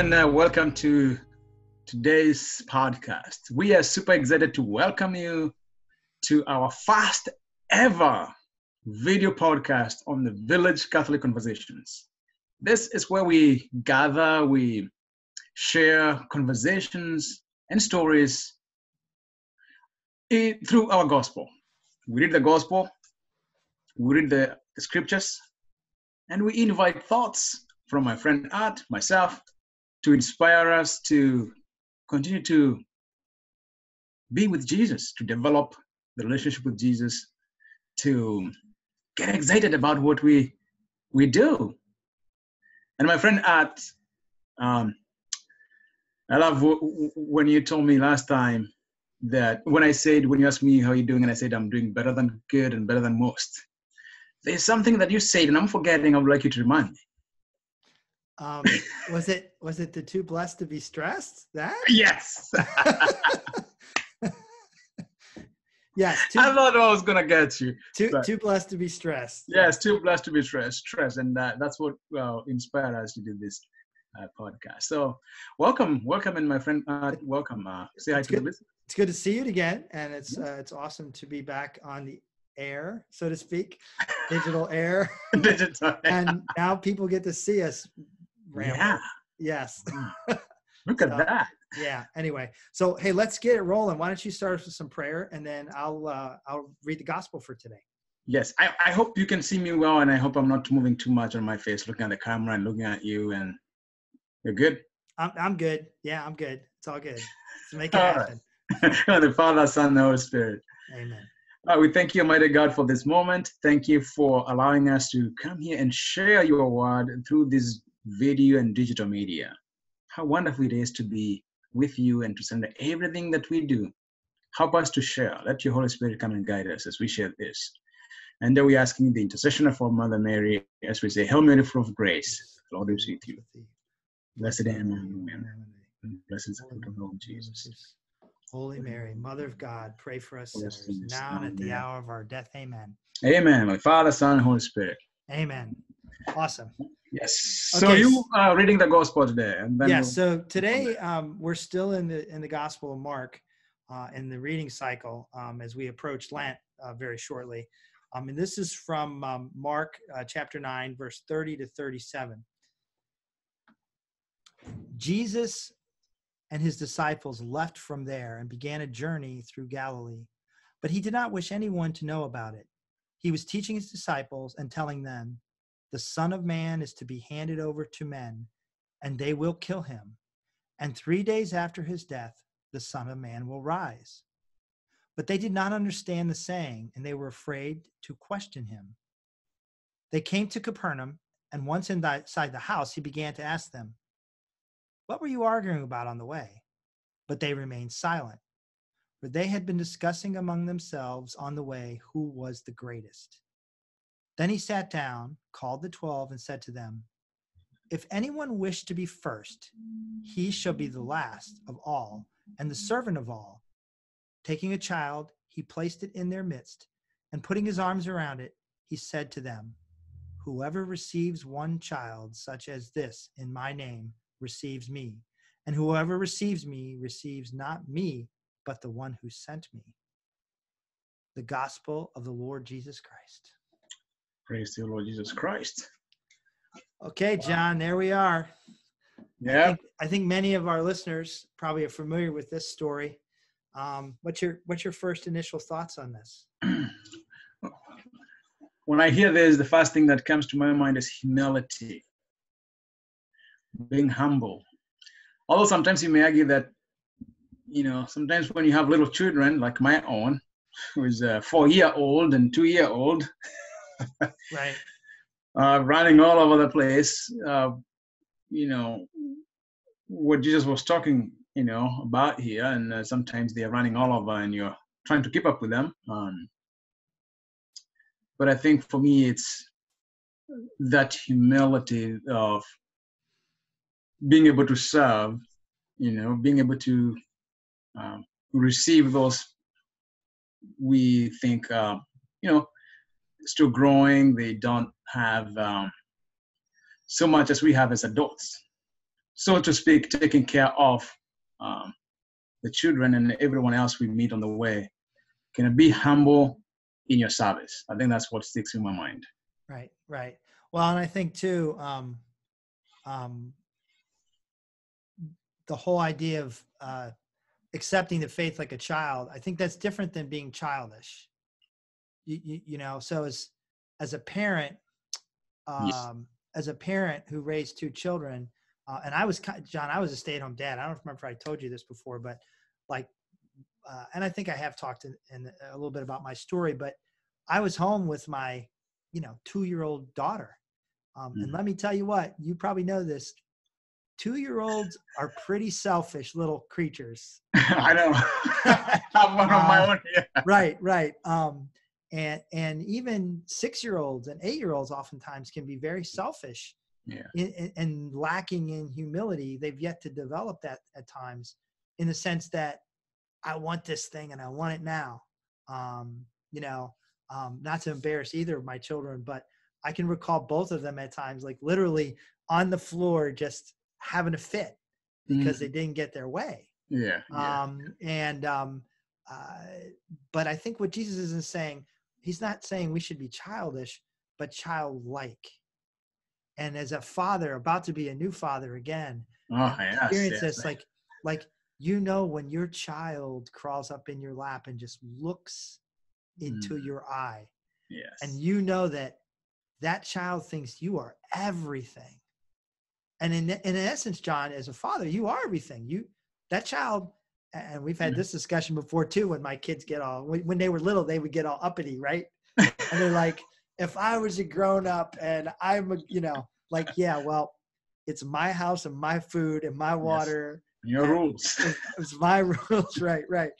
and uh, welcome to today's podcast. We are super excited to welcome you to our first ever video podcast on the Village Catholic Conversations. This is where we gather, we share conversations and stories through our gospel. We read the gospel, we read the scriptures, and we invite thoughts from my friend Art, myself, to inspire us to continue to be with Jesus, to develop the relationship with Jesus, to get excited about what we we do. And my friend at um, I love w- when you told me last time that when I said when you asked me how you're doing, and I said I'm doing better than good and better than most. There's something that you said, and I'm forgetting. I would like you to remind me. Um, was it was it the too blessed to be stressed? That yes. yes. Too, I thought I was gonna get you. Too too blessed to be stressed. Yes, too blessed to be stressed. Stress, and uh, that's what well, inspired us to do this uh, podcast. So, welcome, welcome, and my friend, uh, welcome. Uh, say hi to good. It's good to see you again, and it's uh, it's awesome to be back on the air, so to speak, digital air. digital air. and now people get to see us ramble. Yeah. Yes. Look at so, that. Yeah. Anyway, so hey, let's get it rolling. Why don't you start us with some prayer, and then I'll uh, I'll read the gospel for today. Yes, I, I hope you can see me well, and I hope I'm not moving too much on my face, looking at the camera and looking at you. And you're good. I'm I'm good. Yeah, I'm good. It's all good. Let's make it happen. The Father, Son, the Holy Spirit. Amen. Uh, we thank you, Almighty God, for this moment. Thank you for allowing us to come here and share your word through this video and digital media. How wonderful it is to be with you and to send everything that we do. Help us to share. Let your Holy Spirit come and guide us as we share this. And then we're asking the intercession of our Mother Mary as we say, Hail Mary, full of grace, the Lord is with you. Blessed am you, Blessed is the of the Lord Jesus. Holy Mary, Mother of God, pray for us sinners, now and at the hour of our death. Amen. Amen. My Father, Son, and Holy Spirit. Amen. Awesome. Yes. So okay. you are reading the gospel today, and then yeah. We'll so today um, we're still in the in the Gospel of Mark, uh, in the reading cycle um, as we approach Lent uh, very shortly. Um, and this is from um, Mark uh, chapter nine, verse thirty to thirty-seven. Jesus and his disciples left from there and began a journey through Galilee, but he did not wish anyone to know about it. He was teaching his disciples and telling them the Son of Man is to be handed over to men, and they will kill him. And three days after his death, the Son of Man will rise. But they did not understand the saying, and they were afraid to question him. They came to Capernaum, and once inside the house, he began to ask them, What were you arguing about on the way? But they remained silent, for they had been discussing among themselves on the way who was the greatest. Then he sat down, called the twelve, and said to them, If anyone wish to be first, he shall be the last of all and the servant of all. Taking a child, he placed it in their midst, and putting his arms around it, he said to them, Whoever receives one child such as this in my name receives me, and whoever receives me receives not me, but the one who sent me. The gospel of the Lord Jesus Christ. Praise the Lord Jesus Christ. Okay, John, there we are. Yeah. I think, I think, many of our listeners probably are familiar with this story. Um, what's your what's your first initial thoughts on this? when I hear this, the first thing that comes to my mind is humility, being humble. Although sometimes you may argue that, you know, sometimes when you have little children like my own, who is a four-year-old and two-year-old, right. Uh, running all over the place. Uh, you know, what Jesus was talking, you know, about here, and uh, sometimes they're running all over, and you're trying to keep up with them. Um, but I think for me, it's that humility of being able to serve, you know, being able to um, receive those we think, uh, you know, still growing. They don't have um, so much as we have as adults. so to speak, taking care of um, the children and everyone else we meet on the way. Can be humble in your service? I think that's what sticks in my mind. Right, right. Well, and I think too, um, um, the whole idea of uh, accepting the faith like a child, I think that's different than being childish. You, you, you know, so as as a parent, um, yes. as a parent who raised two children, uh, and I was John, I was a stay-at-home dad. I don't remember if I told you this before, but like, uh, and I think I have talked in, in a little bit about my story, but I was home with my, you know, two-year-old daughter, um, mm. and let me tell you what, you probably know this. Two-year-olds are pretty selfish little creatures. I know. I'm one of my uh, own. Yeah. Right, right. Um, and and even six-year-olds and eight-year-olds oftentimes can be very selfish yeah. in, and lacking in humility. They've yet to develop that at times, in the sense that I want this thing and I want it now. Um, you know, um, not to embarrass either of my children, but I can recall both of them at times, like literally on the floor, just having a fit because mm. they didn't get their way. Yeah. yeah. Um, and um, uh, but I think what Jesus isn't saying, he's not saying we should be childish, but childlike and as a father about to be a new father again oh, yes, experience yes. this like like you know when your child crawls up in your lap and just looks into mm. your eye yes and you know that that child thinks you are everything and in in essence john as a father you are everything you that child and we've had mm. this discussion before too when my kids get all when they were little they would get all uppity right and they're like if I was a grown up and I'm a, you know, like, yeah, well, it's my house and my food and my water. Yes. Your rules. It's my rules, right, right.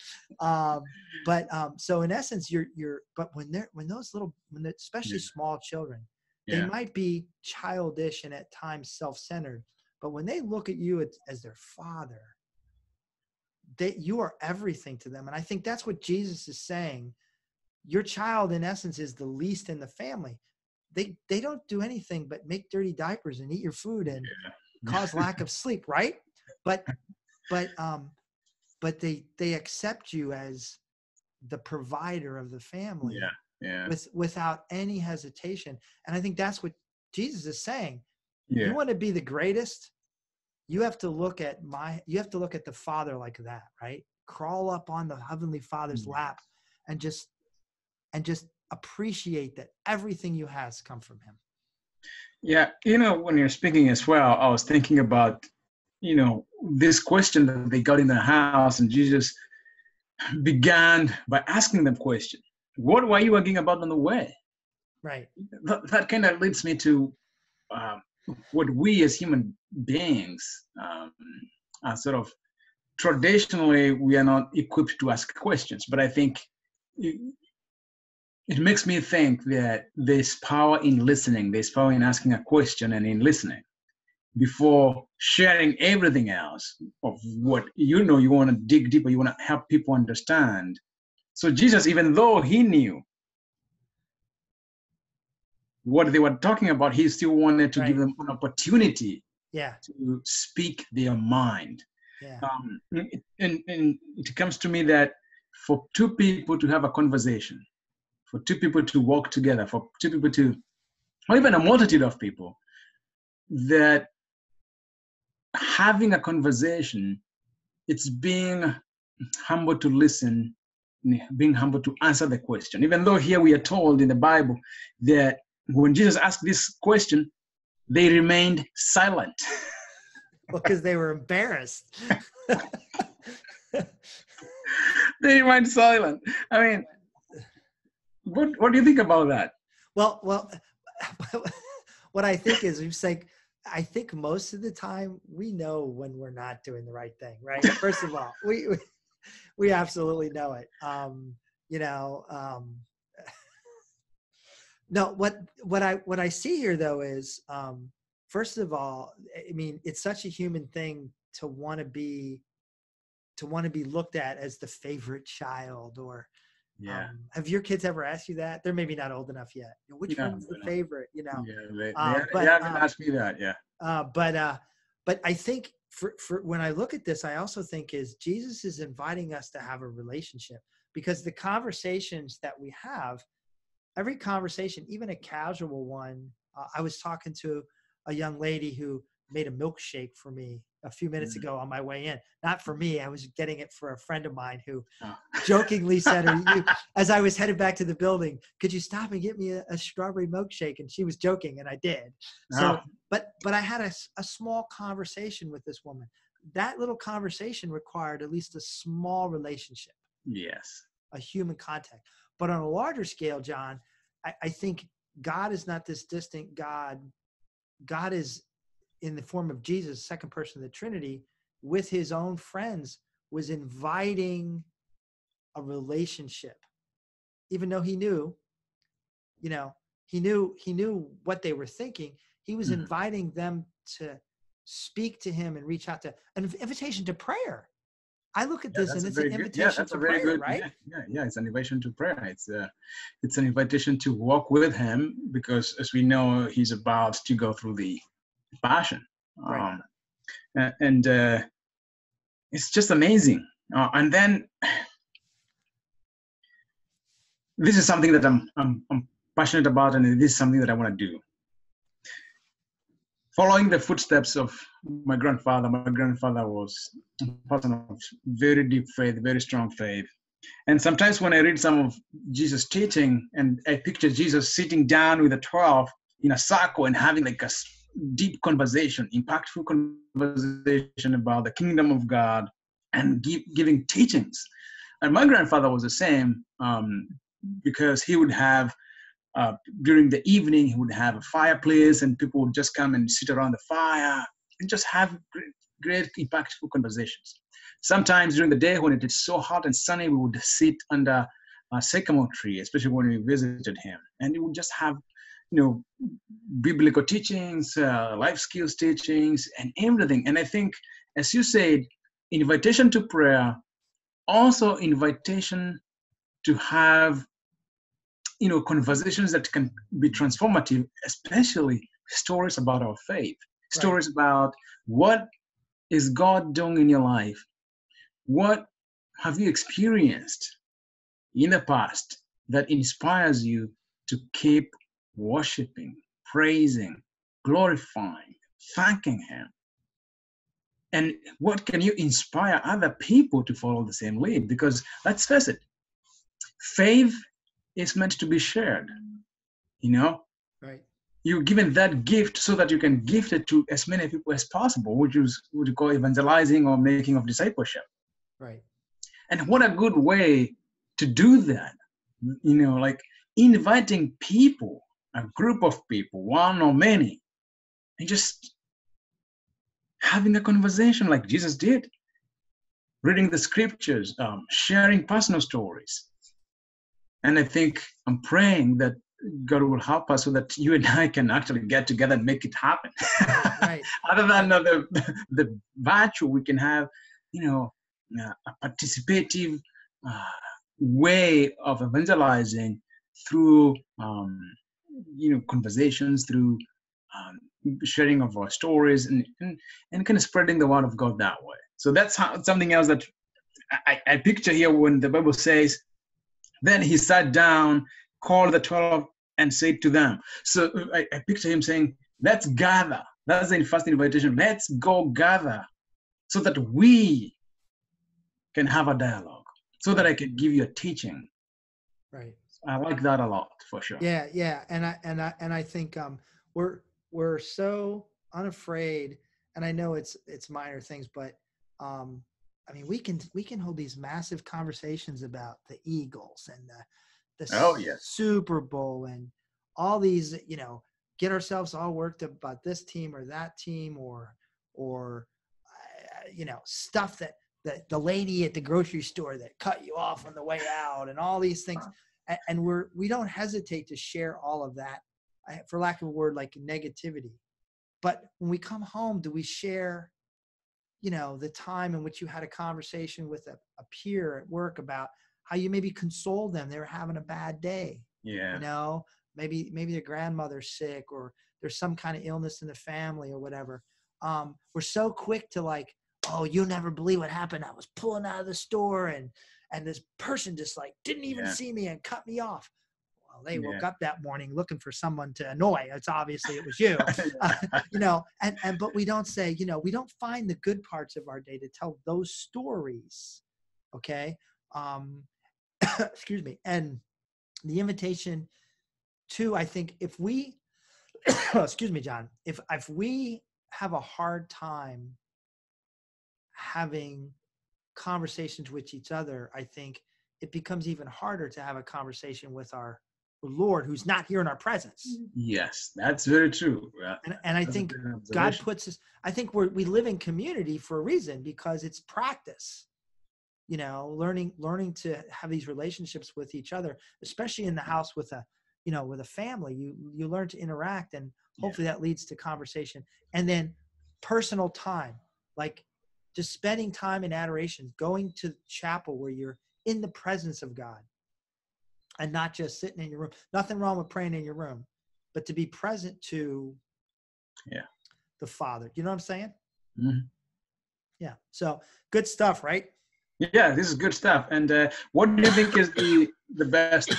Um, but um, so in essence, you're you're. But when they're when those little, when especially yeah. small children, yeah. they might be childish and at times self-centered. But when they look at you as, as their father, they you are everything to them, and I think that's what Jesus is saying. Your child in essence is the least in the family. They they don't do anything but make dirty diapers and eat your food and yeah. cause lack of sleep right? But but um but they they accept you as the provider of the family yeah yeah. with without any hesitation. And i think that's what jesus is saying. Yeah. you want to be the greatest you have to look at my you have to look at the father like that right? Crawl up on the heavenly father's mm. lap and just and just appreciate that everything you has come from him. Yeah you know when you're speaking as well i was thinking about you know this question that they got in the house and jesus began by asking them question what were you arguing about on the way? Right. That, that kind of leads me to uh, what we as human beings um, are sort of traditionally we are not equipped to ask questions but i think it makes me think that there's power in listening, there's power in asking a question and in listening before sharing everything else of what you know you want to dig deeper, you want to help people understand. So, Jesus, even though he knew what they were talking about, he still wanted to right. give them an opportunity yeah. to speak their mind. Yeah. Um, and, and it comes to me that for two people to have a conversation, for two people to work together, for two people to, or even a multitude of people, that having a conversation, it's being humble to listen, being humble to answer the question. Even though here we are told in the Bible that when Jesus asked this question, they remained silent. because they were embarrassed. they remained silent. I mean, what What do you think about that? Well, well, what I think is we say. I think most of the time we know when we're not doing the right thing, right? First of all, we, we we absolutely know it. Um, you know, um, no. What what I what I see here though is, um, first of all, I mean, it's such a human thing to want to be to want to be looked at as the favorite child or yeah. Um, have your kids ever asked you that? They're maybe not old enough yet. Which one's the favorite? You know. Yeah, they, uh, they, but, they haven't um, asked me that. Yeah. Uh, but uh, but I think for, for when I look at this, I also think is Jesus is inviting us to have a relationship because the conversations that we have, every conversation, even a casual one, uh, I was talking to a young lady who made a milkshake for me a few minutes Mm. ago on my way in. Not for me, I was getting it for a friend of mine who Oh. jokingly said, you, as I was headed back to the building, could you stop and get me a, a strawberry milkshake? And she was joking, and I did. So, Oh, but but I had a small conversation with this woman. That little conversation required at least a small relationship, yes. a human contact. But on a larger scale, John, I, I think God is not this distant God. God is in the form of Jesus, second person of the Trinity, with his own friends, was inviting a relationship. Even though he knew, you know, he knew he knew what they were thinking. He was Mhm. inviting them to speak to him and reach out to an invitation to prayer. I look at Yeah, this and it's an good- invitation yeah, that's to a very prayer, good, right? Yeah, yeah, yeah, it's an invitation to prayer. It's a, it's an invitation to walk with him because, as we know, he's about to go through the passion, Right. um, and uh, it's just amazing. Uh, and then this is something that I'm, I'm I'm passionate about, and this is something that I want to do. Following the footsteps of my grandfather, my grandfather was a person of very deep faith, very strong faith. And sometimes when I read some of Jesus' teaching, and I picture Jesus sitting down with the 12 in a circle and having like a deep conversation, impactful conversation about the kingdom of God and give, giving teachings. And my grandfather was the same um, because he would have uh, during the evening he would have a fireplace and people would just come and sit around the fire and just have great, great impactful conversations. Sometimes during the day when it is so hot and sunny we would sit under a sycamore tree especially when we visited him. And we would just have you know biblical teachings uh, life skills teachings and everything. And i think as you said invitation to prayer also invitation to have you know conversations that can be transformative especially stories about our faith. Stories about what is god doing in your life? What have you experienced in the past that inspires you to keep worshiping praising glorifying thanking him? And what can you inspire other people to follow the same lead? Because let's face it faith is meant to be shared you know Right. you're given that gift so that you can gift it to as many people as possible which is what you call evangelizing or making of discipleship Right. and what a good way to do that you know like inviting people a group of people one or many and just having a conversation like jesus did reading the scriptures um, sharing personal stories and i think i'm praying that god will help us so that you and i can actually get together and make it happen Right. other than the the virtue we can have you know uh, a participative uh, way of evangelizing through um, you know conversations through um, sharing of our stories and, and and kind of spreading the word of god that way so that's how, something else that I, I picture here when the bible says then he sat down called the 12 and said to them. So I, I picture him saying let's gather. That's the first invitation. Let's go gather so that we can have a dialogue so that i can give you a teaching. Right. i like that a lot for sure. Yeah, yeah, and I and I and I think um we're we're so unafraid, and I know it's it's minor things, but um I mean we can we can hold these massive conversations about the Eagles and the the Oh, yes. Super Bowl and all these you know get ourselves all worked up about this team or that team or or uh, you know stuff that the the lady at the grocery store that cut you off on the way out and all these things. A- and we're we don't hesitate to share all of that for lack of a word like negativity. But when we come home do we share you know the time in which you had a conversation with a, a peer at work about how you maybe consoled them they were having a bad day yeah you know maybe maybe their grandmother's sick or there's some kind of illness in the family or whatever um, we're so quick to like, oh, you'll never believe what happened. I was pulling out of the store and and this person just like didn't even Yeah. see me and cut me off. Well, they woke Yeah. up that morning looking for someone to annoy. It's obviously it was you. you know, and and but we don't say, you know, we don't find the good parts of our day to tell those stories. Okay. Um excuse me. And the invitation to, I think if we excuse me, John, if if we have a hard time having conversations with each other, I think it becomes even harder to have a conversation with our Lord who's not here in our presence. Mm-hmm. yes, that's very true. Yeah, And, and I that's think God puts us, I think we're, we live in community for a reason because it's practice. You know, learning, learning to have these relationships with each other, especially in the mm-hmm. house with a, you know, with a family, you, you learn to interact and Yeah. hopefully that leads to conversation and then personal time, like just spending time in adoration, going to chapel where you're in the presence of God and not just sitting in your room. Nothing wrong with praying in your room, but to be present to Yeah. the Father. You know what I'm saying? Mhm. Yeah. So good stuff, right? Yeah, this is good stuff. And uh, what do you think is the the best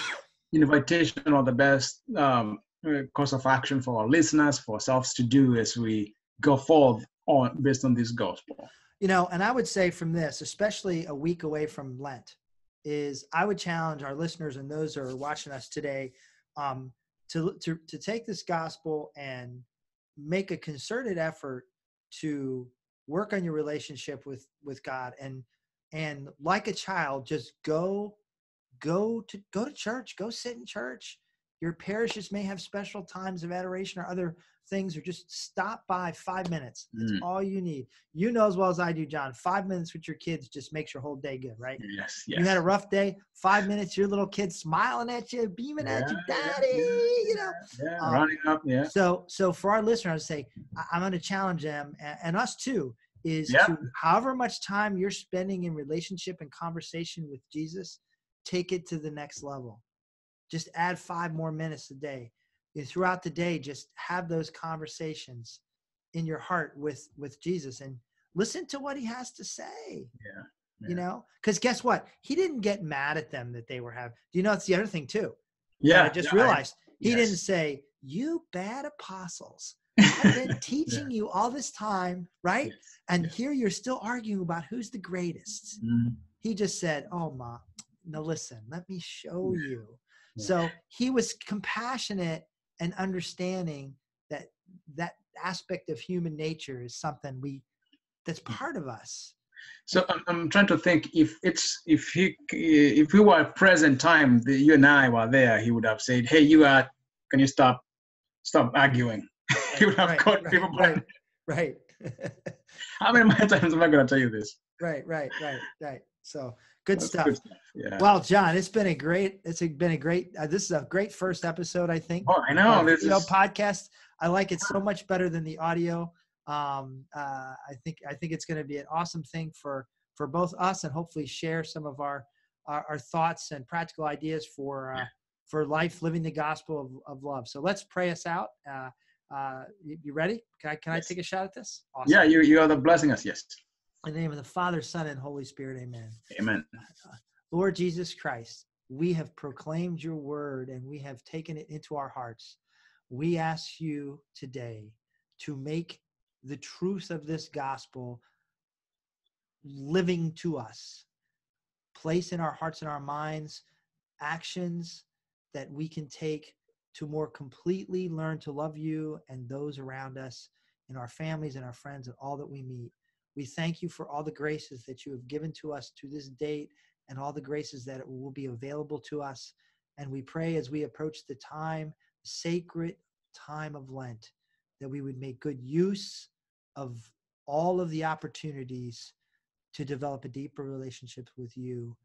invitation or the best um, uh, course of action for our listeners, for ourselves to do as we go forth on based on this gospel? You know, and I would say from this, especially a week away from Lent, is I would challenge our listeners and those who are watching us today um, to, to to take this gospel and make a concerted effort to work on your relationship with with God and and like a child, just go go to go to church, go sit in church. Your parishes may have special times of adoration or other things, or just stop by five minutes. That's Mm. all you need. You know as well as I do, John. Five minutes with your kids just makes your whole day good, right? Yes, yes. You had a rough day. Five minutes, your little kid smiling at you, beaming at you, Yeah, yeah, daddy. yeah, You know. yeah, um, running up, yeah. So, so for our listeners, I would say I- I'm going to challenge them and, and us too. Is Yeah. to however much time you're spending in relationship and conversation with Jesus, take it to the next level. Just add five more minutes a day. And throughout the day, just have those conversations in your heart with with Jesus and listen to what he has to say. Yeah, You know, because guess what? He didn't get mad at them that they were having. Do you know it's the other thing too? Yeah, I just yeah, I- realized he yes. didn't say, "You bad apostles." I've been teaching you all this time, right? Yes, And yes. here you're still arguing about who's the greatest. Mhm. He just said, "Oh, ma, now listen, let me show Yeah. you." Yeah. So he was compassionate and understanding that that aspect of human nature is something we that's Mm. part of us. So I'm, I'm trying to think if it's if he if we were present time, the, you and I were there, he would have said, "Hey, you are, can you stop, stop arguing?" he would have Right, caught right, people. right, right, How many times am I going to tell you this? right, right, right, right. So good That's stuff. good. Yeah. Well, John, it's been a great. It's a- been a great. Uh, this is a great first episode, I think. oh, I know. of This is podcast. I like it so much better than the audio. Um, uh, I think I think it's going to be an awesome thing for for both us and hopefully share some of our our, our thoughts and practical ideas for uh, for life, living the gospel of, of love. So let's pray us out. Uh, uh, you, you ready? Can I, can Yes. I take a shot at this? Awesome. yeah. You you are the blessing us. Yes. In the name of the Father, Son, and Holy Spirit. Amen. Amen. Lord Jesus Christ, we have proclaimed your word and we have taken it into our hearts. We ask you today to make the truth of this gospel living to us. Place in our hearts and our minds actions that we can take to more completely learn to love you and those around us, in our families and our friends, and all that we meet. We thank you for all the graces that you have given to us to this date and all the graces that will be available to us. And we pray as we approach the time, sacred time of Lent, that we would make good use of all of the opportunities to develop a deeper relationship with you,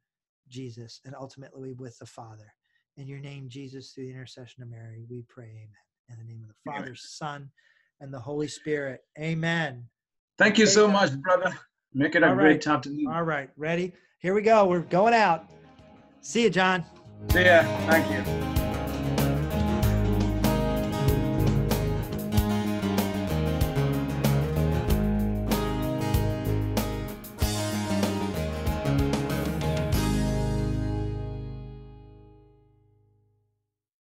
Jesus, and ultimately with the Father. In your name, Jesus, through the intercession of Mary, we pray, amen. In the name of the Amen. Father, Son, and the Holy Spirit, amen. Thank you so much, brother. Make it a All great right. afternoon. All right, ready? Here we go. We're going out. See you, John. See ya. Thank you.